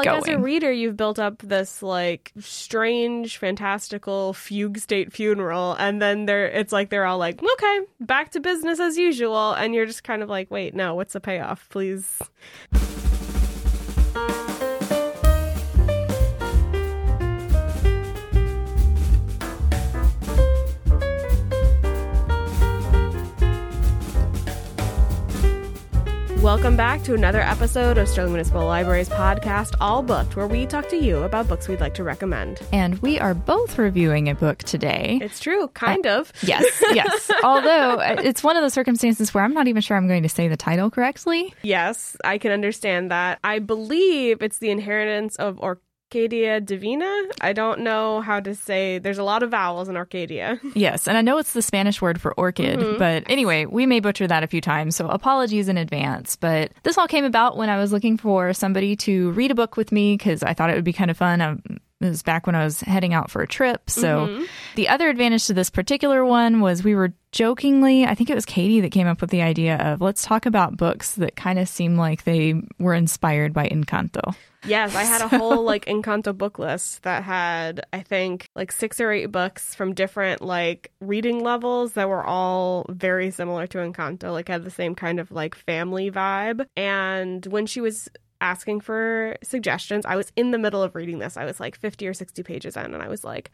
like going. as a reader, you've built up this like strange, fantastical fugue state funeral, and then they're it's like they're all like, okay, back to business as usual, and you're just kind of like, wait, no, what's the payoff, please? Welcome back to another episode of Sterling Municipal Library's podcast, All Booked, where we talk to you about books we'd like to recommend. and we are both reviewing a book today. It's true, kind of. Yes, yes. Although uh, it's one of those circumstances where I'm not even sure I'm going to say the title correctly. Yes, I can understand that. I believe it's the inheritance of Orquídea Divina. I don't know how to say. There's a lot of vowels in Orquídea. Yes, and I know it's the Spanish word for orchid, mm-hmm. but anyway, we may butcher that a few times, so apologies in advance. But this all came about when I was looking for somebody to read a book with me because I thought it would be kind of fun. I, it was back when I was heading out for a trip. So mm-hmm. the other advantage to this particular one was we were jokingly, I think it was Katie that came up with the idea of let's talk about books that kind of seem like they were inspired by Encanto. Yes, I had a whole like Encanto book list that had I think like six or eight books from different like reading levels that were all very similar to Encanto, like had the same kind of like family vibe. And when she was asking for suggestions, I was in the middle of reading this. I was like 50 or 60 pages in and I was like,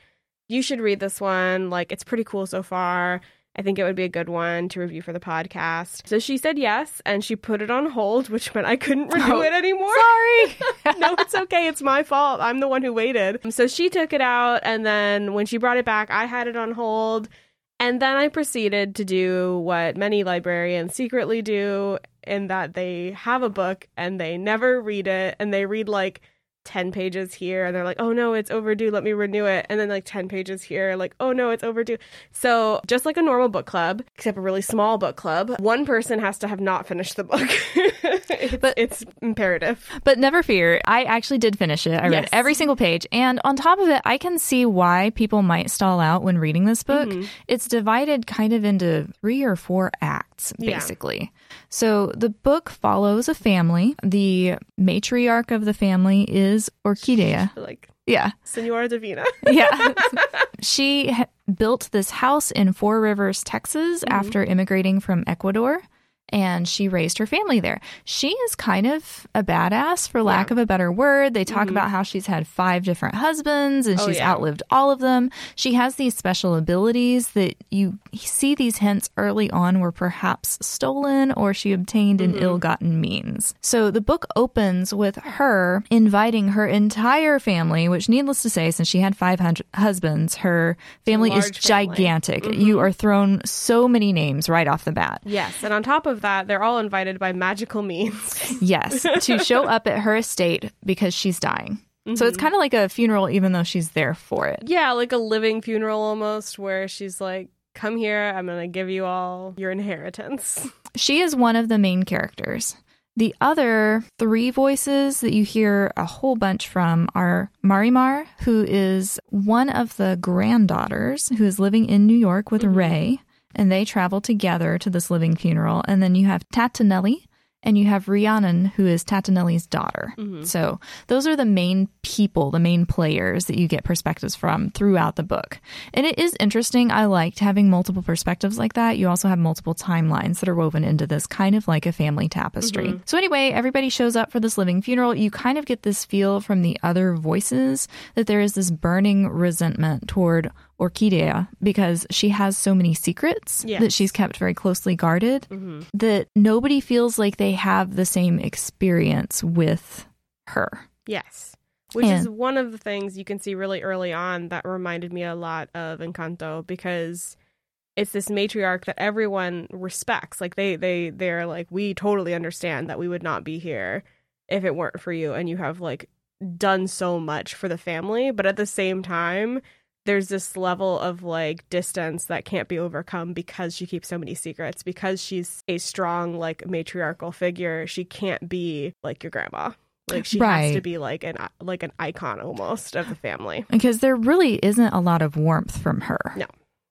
you should read this one. Like it's pretty cool so far. I think it would be a good one to review for the podcast. So she said yes, and she put it on hold, which meant I couldn't review Oh, it anymore. Sorry. no, it's okay. It's my fault. I'm the one who waited. So she took it out, and then when she brought it back, I had it on hold. And then I proceeded to do what many librarians secretly do, in that they have a book and they never read it, and they read like 10 pages here and they're like, oh no, it's overdue, let me renew it. And then like 10 pages here, like, oh no, it's overdue. So just like a normal book club, except a really small book club, one person has to have not finished the book. it's, But- it's imperative. But never fear, I actually did finish it. I read every single page. And on top of it, I can see why people might stall out when reading this book. Mm-hmm. It's divided kind of into three or four acts, Yeah. basically. So the book follows a family. The matriarch of the family is Orquídea. Like, Yeah. Senora Divina. Yeah. she ha- built this house in Four Rivers, Texas mm-hmm. after immigrating from Ecuador. And she raised her family there. She is kind of a badass, for lack of a better word. They talk mm-hmm. about how she's had five different husbands and Oh, she's yeah. outlived all of them. She has these special abilities that you see these hints early on were perhaps stolen or she obtained in mm-hmm. ill gotten means. So the book opens with her inviting her entire family, which, needless to say, since she had five husbands, her family is large family. gigantic. Mm-hmm. You are thrown so many names right off the bat. yes. And on top of that, they're all invited by magical means. Yes, to show up at her estate because she's dying. So it's mm-hmm. kind of like a funeral, even though she's there for it. yeah, like a living funeral almost, where she's like, come here, I'm going to give you all your inheritance. She is one of the main characters. The other three voices that you hear a whole bunch from are Marimar, who is one of the granddaughters who is living in New York with mm-hmm. Rey, and they travel together to this living funeral. And then you have Tatinelly, and you have Rhiannon, who is Tatinelly's daughter. Mm-hmm. So those are the main people, the main players that you get perspectives from throughout the book. And it is interesting. I liked having multiple perspectives like that. You also have multiple timelines that are woven into this, kind of like a family tapestry. Mm-hmm. So anyway, everybody shows up for this living funeral. You kind of get this feel from the other voices that there is this burning resentment toward Orquídea because she has so many secrets Yes. that she's kept very closely guarded mm-hmm. that nobody feels like they have the same experience with her. Yes. Which is one of the things you can see really early on that reminded me a lot of Encanto because it's this matriarch that everyone respects. Like they they they're like we totally understand that we would not be here if it weren't for you and you have like done so much for the family, but at the same time there's this level of like distance that can't be overcome because she keeps so many secrets because she's a strong like matriarchal figure she can't be like your grandma like she has to be like an like an icon almost of the family Because there really isn't a lot of warmth from her. No.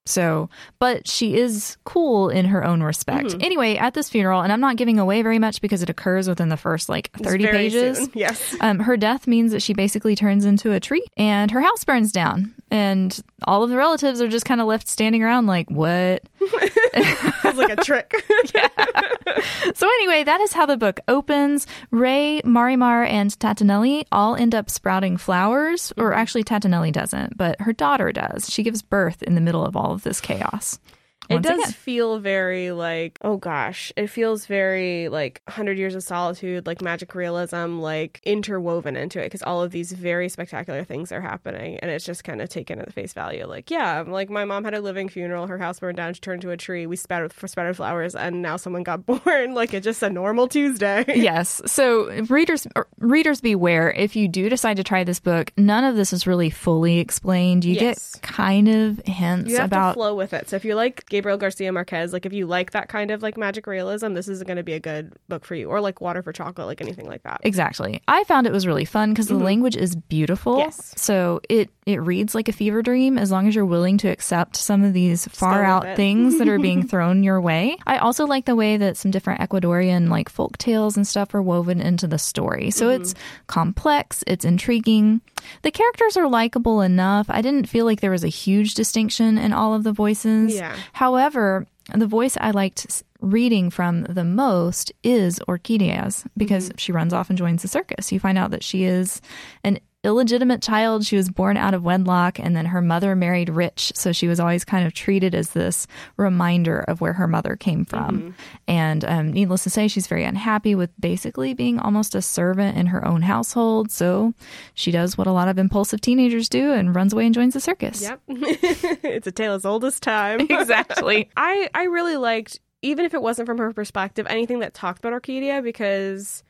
So, but she is cool in her own respect. Mm-hmm. Anyway, at this funeral, and I'm not giving away very much because it occurs within the first like 30 Very pages. soon. Yes. Um, her death means that she basically turns into a tree and her house burns down. And all of the relatives are just kind of left standing around like, what? It's like a trick. yeah. So anyway, that is how the book opens. Rey, Marimar, and Tatinelly all end up sprouting flowers, or actually Tatinelly doesn't, but her daughter does. She gives birth in the middle of all of this chaos. It does again. feel very like, oh gosh, it feels very like 100 Years of Solitude, like magic realism, like interwoven into it because all of these very spectacular things are happening. And it's just kind of taken at face value. Like, yeah, like my mom had a living funeral, her house burned down, she turned into a tree, we sprouted, sprouted flowers, and now someone got born. like, it's just a normal Tuesday. yes. So readers er, readers beware if you do decide to try this book, none of this is really fully explained. You Yes. get kind of hints You have to flow with it. So if you like Gabriel Garcia Marquez, like if you like that kind of like magic realism, this isn't going to be a good book for you. Or like Water for Chocolate, like anything like that. Exactly. I found it was really fun because the language is beautiful. Mm-hmm. Yes. So it it reads like a fever dream as long as you're willing to accept some of these far out things that are being thrown your way. I also like the way that some different Ecuadorian like folk tales and stuff are woven into the story. So Mm-hmm. it's complex, it's intriguing. The characters are likable enough. I didn't feel like there was a huge distinction in all of the voices. Yeah. However, the voice I liked reading from the most is Orquídeas because mm-hmm. she runs off and joins the circus. You find out that she is an illegitimate child. She was born out of wedlock, and then her mother married rich. So she was always kind of treated as this reminder of where her mother came from. And um, needless to say, she's very unhappy with basically being almost a servant in her own household. So she does what a lot of impulsive teenagers do and runs away and joins the circus. Yep. it's a tale as old as time. Exactly. I I really liked even if it wasn't from her perspective anything that talked about Orquídea because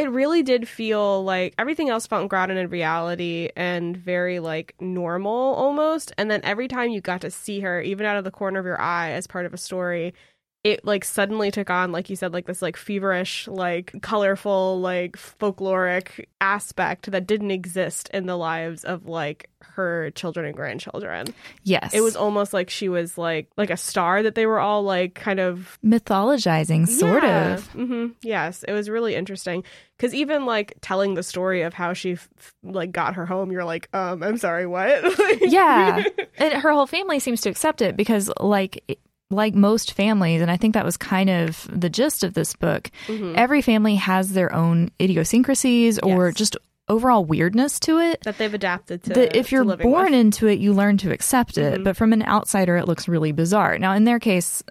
it really did feel like everything else felt grounded in reality and very like normal almost. And then every time you got to see her even out of the corner of your eye as part of a story it like suddenly took on like you said like this like feverish like colorful like folkloric aspect that didn't exist in the lives of like her children and grandchildren Yes. it was almost like she was like like a star that they were all like kind of mythologizing, sort of. hmm Yes, it was really interesting because even like telling the story of how she f- f- like got her home, you're like, um, I'm sorry, what? Like- Yeah. and her whole family seems to accept it because, like, like most families, and I think that was kind of the gist of this book, mm-hmm. every family has their own idiosyncrasies or Yes. just overall weirdness to it. that they've adapted to. that if you're living born with. into it, you learn to accept it. Mm-hmm. But from an outsider, it looks really bizarre. Now, in their case,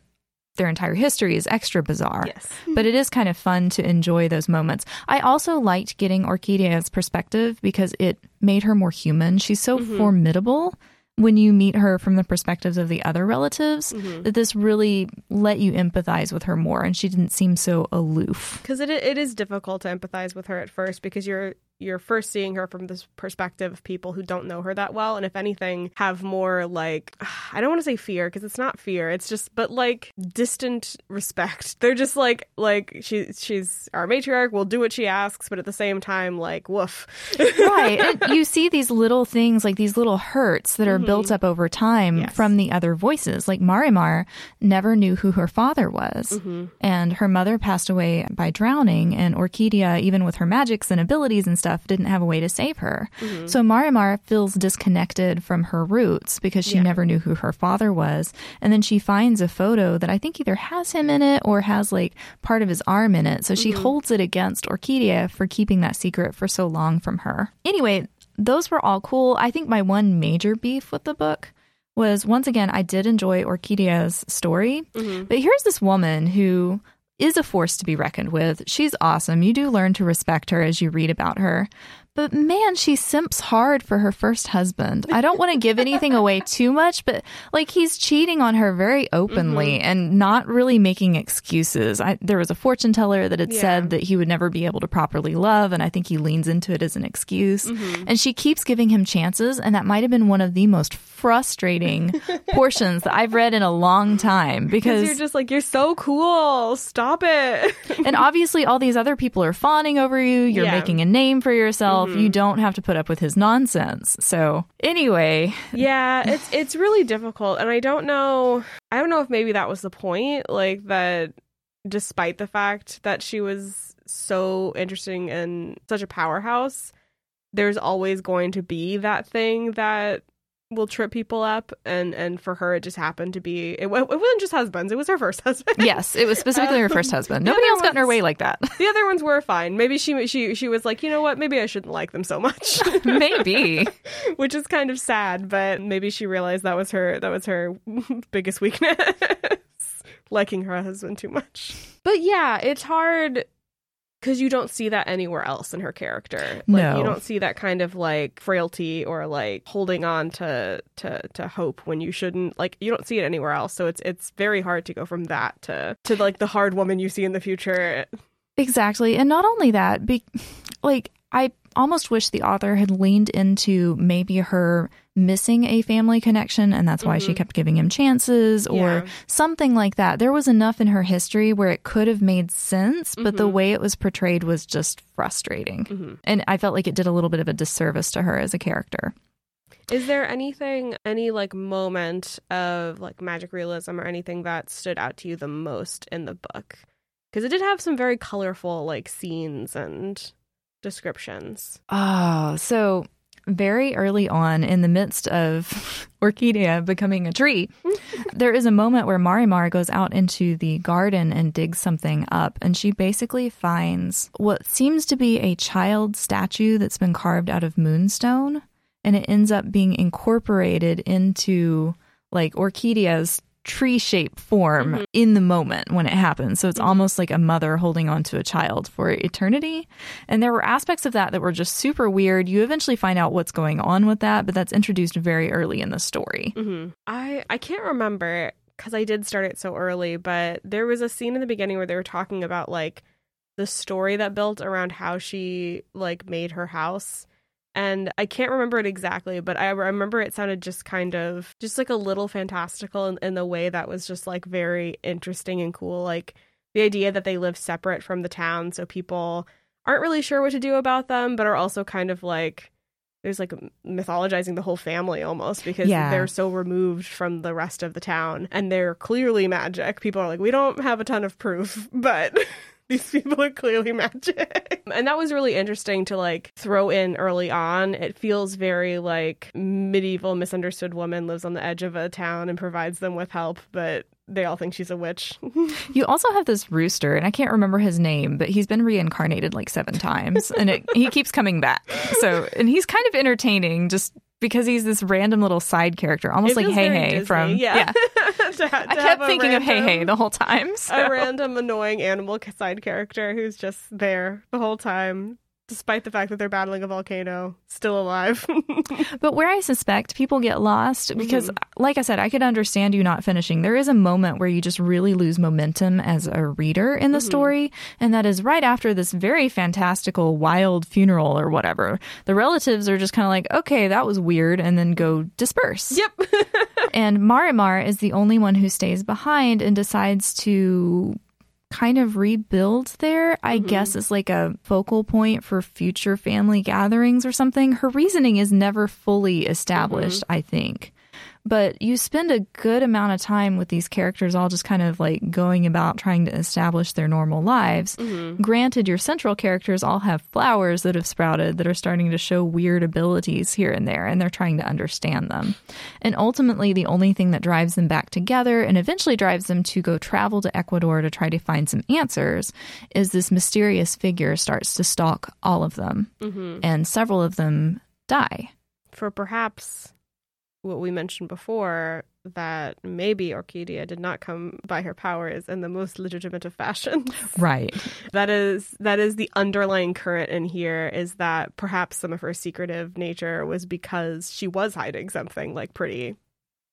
their entire history is extra bizarre. yes, But it is kind of fun to enjoy those moments. I also liked getting Orquídea's perspective because it made her more human. She's so mm-hmm. formidable when you meet her from the perspectives of the other relatives mm-hmm. that this really let you empathize with her more and she didn't seem so aloof. because it it is difficult to empathize with her at first because you're you're first seeing her from this perspective of people who don't know her that well, and if anything, have more like I don't want to say fear because it's not fear, it's just but like distant respect. They're just like like she she's our matriarch, we'll do what she asks, but at the same time, like woof. right. And you see these little things, like these little hurts that are built mm-hmm. up over time Yes. from the other voices. Like Marimar never knew who her father was. Mm-hmm. And her mother passed away by drowning, and Orquídea even with her magics and abilities and stuff, didn't have a way to save her. Mm-hmm. So Marimar feels disconnected from her roots because she Yeah. never knew who her father was. And then she finds a photo that I think either has him in it or has like part of his arm in it. So she mm-hmm. holds it against Orquídea for keeping that secret for so long from her. Anyway, those were all cool. I think my one major beef with the book was once again, I did enjoy Orquídea's story, mm-hmm. but here's this woman who is a force to be reckoned with. She's awesome. You do learn to respect her as you read about her. But man, she simps hard for her first husband. I don't want to give anything away too much, but like he's cheating on her very openly mm-hmm. and not really making excuses. I, there was a fortune teller that had Yeah. said that he would never be able to properly love, and I think he leans into it as an excuse. Mm-hmm. And she keeps giving him chances, and that might have been one of the most frustrating portions that I've read in a long time Because you're just like you're so cool. Stop it. and obviously all these other people are fawning over you you're Yeah. making a name for yourself himself. You mm. don't have to put up with his nonsense. So, anyway, yeah, it's it's really difficult and I don't know I don't know if maybe that was the point like that despite the fact that she was so interesting and such a powerhouse, there's always going to be that thing that will trip people up and and for her it just happened to be it, it wasn't just husbands it was her first husband. Yes it was specifically her first um, husband. nobody else got in her way like that. the other ones were fine. Maybe she she she was like you know what? Maybe i shouldn't like them so much. Maybe. Which is kind of sad but maybe she realized that was her that was her biggest weakness liking her husband too much. But yeah it's hard because you don't see that anywhere else in her character. Like No. you don't see that kind of like frailty or like holding on to to to hope when you shouldn't. Like you don't see it anywhere else. So it's it's very hard to go from that to to like the hard woman you see in the future. Exactly. And not only that, be, like, I almost wish the author had leaned into maybe her missing a family connection and that's why she kept giving him chances or Mm-hmm. Yeah. something like that. There was enough in her history where it could have made sense, but the way it was portrayed was just frustrating. Mm-hmm. And I felt like it did a little bit of a disservice to her as a character. Is there anything, any like moment of like magic realism or anything that stood out to you the most in the book? Because it did have some very colorful like scenes and descriptions. Oh, so very early on in the midst of Orquídea becoming a tree, there is a moment where Marimar goes out into the garden and digs something up, and she basically finds what seems to be a child statue that's been carved out of moonstone, and it ends up being incorporated into like Orquídea's tree shaped form in the moment when it happens. So it's almost like a mother holding on to a child for eternity. And there were aspects of that that were just super weird. You eventually find out what's going on with that, but that's introduced very early in the story. Mm-hmm. I I can't remember because I did start it so early, but there was a scene in the beginning where they were talking about like the story that built around how she like made her house. And I can't remember it exactly, but I remember it sounded just kind of just like a little fantastical in, in the way that was just like very interesting and cool. Like the idea that they live separate from the town, so people aren't really sure what to do about them, but are also kind of like there's like mythologizing the whole family almost because Yeah. they're so removed from the rest of the town and they're clearly magic. People are like, we don't have a ton of proof, but these people are clearly magic. And that was really interesting to like throw in early on. It feels very like medieval misunderstood woman lives on the edge of a town and provides them with help, but they all think she's a witch. You also have this rooster, and I can't remember his name, but he's been reincarnated like seven times, and it, he keeps coming back. So, and he's kind of entertaining just because he's this random little side character, almost It like Heihei Disney, from yeah. To ha- I to have kept thinking of Heihei the whole time. so- a random annoying animal side character who's just there the whole time, despite the fact that they're battling a volcano, still alive. But where I suspect people get lost, mm-hmm. because like I said, I could understand you not finishing. There is a moment where you just really lose momentum as a reader in the mm-hmm. story, and that is right after this very fantastical, wild funeral or whatever. The relatives are just kind of like, okay, that was weird, and then go disperse. yep. And Marimar is the only one who stays behind and decides to kind of rebuild there, I mm-hmm. guess, is like a focal point for future family gatherings or something. Her reasoning is never fully established, mm-hmm. I think. But you spend a good amount of time with these characters all just kind of like going about trying to establish their normal lives. Mm-hmm. Granted, your central characters all have flowers that have sprouted that are starting to show weird abilities here and there, and they're trying to understand them. And ultimately, the only thing that drives them back together and eventually drives them to go travel to Ecuador to try to find some answers is this mysterious figure starts to stalk all of them, mm-hmm. and several of them die. For perhaps what we mentioned before, that maybe Orquídea did not come by her powers in the most legitimate of fashions. Right. that is that is the underlying current in here is that perhaps some of her secretive nature was because she was hiding something like pretty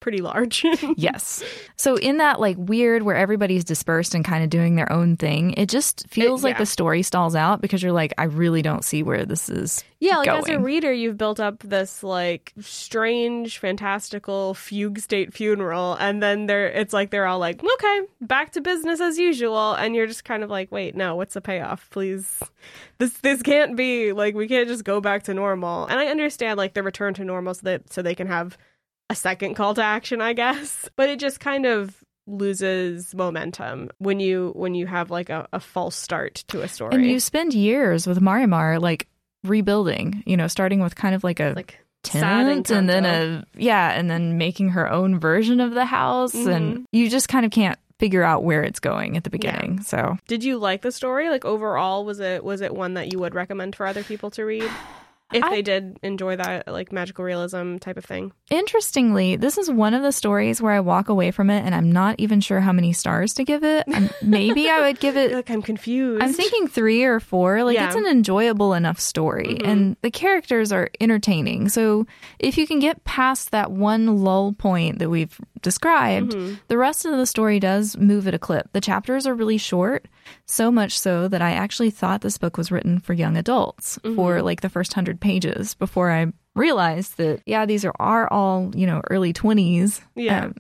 pretty large. yes. So in that like weird where everybody's dispersed and kind of doing their own thing, it just feels It- like yeah. the story stalls out because you're like, I really don't see where this is. Yeah, like as a reader, you've built up this like strange, fantastical fugue state funeral, and then they're it's like they're all like, okay, back to business as usual, and you're just kind of like, wait, no, what's the payoff? Please, this this can't be like we can't just go back to normal. And I understand like the return to normal so that so they can have a second call to action, I guess, but it just kind of loses momentum when you when you have like a, a false start to a story. And you spend years with Marimar like rebuilding, you know, starting with kind of like a like tent and then a oh. yeah, and then making her own version of the house and mm-hmm. you just kind of can't figure out where it's going at the beginning. So Did you like the story? Like overall, was it was it one that you would recommend for other people to read? If I- they did enjoy that like magical realism type of thing. Interestingly, this is one of the stories where I walk away from it and I'm not even sure how many stars to give it. Maybe I would give it. Like I'm confused. I'm thinking three or four. Like Yeah. it's an enjoyable enough story, Mhm. and the characters are entertaining. So if you can get past that one lull point that we've described, Mhm. the rest of the story does move at a clip. The chapters are really short, so much so that I actually thought this book was written for young adults mm-hmm. for like the first hundred pages before I realized that yeah, these are, are all you know early twenties Yeah. Um,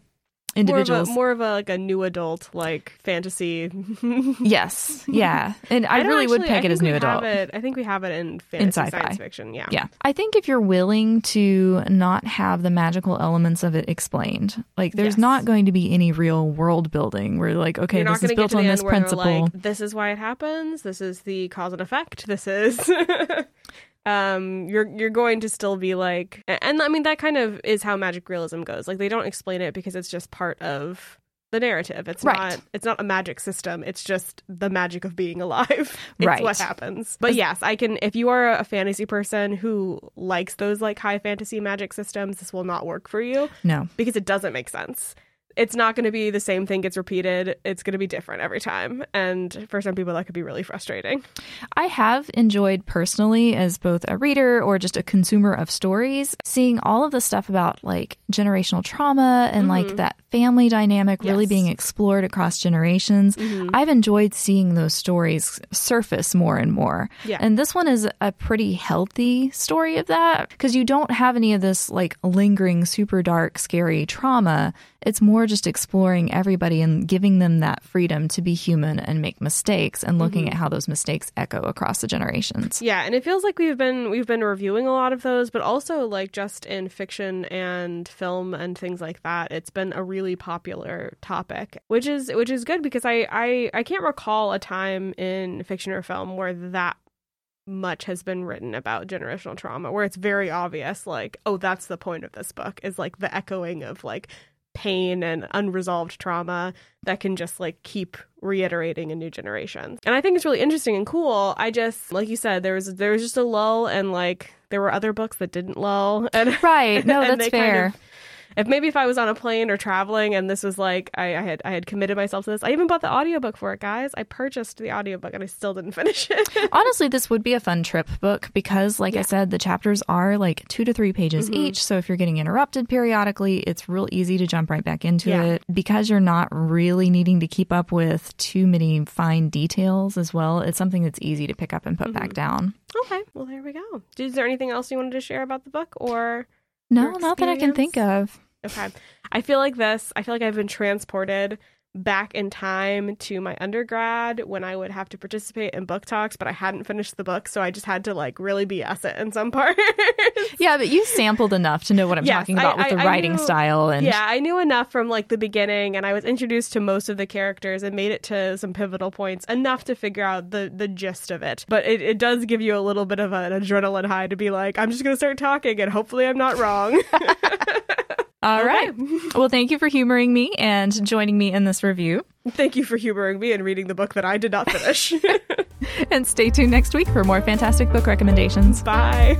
individuals. More of a more of a like a new adult like fantasy. yes, yeah, and I, don't really would peg I it as new adult. It, I think we have it in fantasy sci-fi. science fiction. Yeah. Yeah. I think if you're willing to not have the magical elements of it explained, like there's Yes. not going to be any real world building where like, okay, You're this is built on this principle. like, this is why it happens. This is the cause and effect. This is. um, you're you're going to still be like, and I mean that kind of is how magic realism goes. Like they don't explain it because it's just part of the narrative. It's Right. not. It's not a magic system. It's just the magic of being alive. it's Right. what happens. But yes, I can. If you are a fantasy person who likes those like high fantasy magic systems, this will not work for you no. because it doesn't make sense. It's not going to be the same thing gets repeated. It's going to be different every time. And for some people, that could be really frustrating. I have enjoyed personally, as both a reader or just a consumer of stories, seeing all of the stuff about like generational trauma and like that family dynamic really Mm-hmm. Yes. Mm-hmm. being explored across generations. I've enjoyed seeing those stories surface more and more. Yeah. And this one is a pretty healthy story of that because you don't have any of this like lingering, super dark, scary trauma. It's more just exploring everybody and giving them that freedom to be human and make mistakes and looking Mm-hmm. at how those mistakes echo across the generations. Yeah, and it feels like we've been we've been reviewing a lot of those, but also like just in fiction and film and things like that, it's been a really popular topic, which is which is good because I I I can't recall a time in fiction or film where that much has been written about generational trauma where it's very obvious like oh that's the point of this book is like the echoing of like pain and unresolved trauma that can just like keep reiterating in new generations. And I think it's really interesting and cool. I just like you said there was there was just a lull and like there were other books that didn't lull and Right. No, and that's they kind fair. of- if maybe if I was on a plane or traveling and this was like I, I had I had committed myself to this. I even bought the audiobook for it, guys. I purchased the audiobook and I still didn't finish it. Honestly, this would be a fun trip book because, like I said, the chapters are like two to three pages Mm-hmm. each. So if you're getting interrupted periodically, it's real easy to jump right back into Yeah. it. Because you're not really needing to keep up with too many fine details as well, it's something that's easy to pick up and put back Mm-hmm. down. okay, well there we go. Is there anything else you wanted to share about the book or No, not that I can think of. Okay. I feel like this, I feel like I've been transported back in time to my undergrad when I would have to participate in book talks, but I hadn't finished the book, so I just had to like really BS it in some parts. Yeah, but you sampled enough to know what I'm Yes, talking about I- with the I- I writing knew- style and yeah, I knew enough from like the beginning and I was introduced to most of the characters and made it to some pivotal points enough to figure out the the gist of it. But it, it does give you a little bit of an adrenaline high to be like, I'm just gonna start talking and hopefully I'm not wrong. All right. Well, thank you for humoring me and joining me in this review. Thank you for humoring me and reading the book that I did not finish. And stay tuned next week for more fantastic book recommendations. Bye.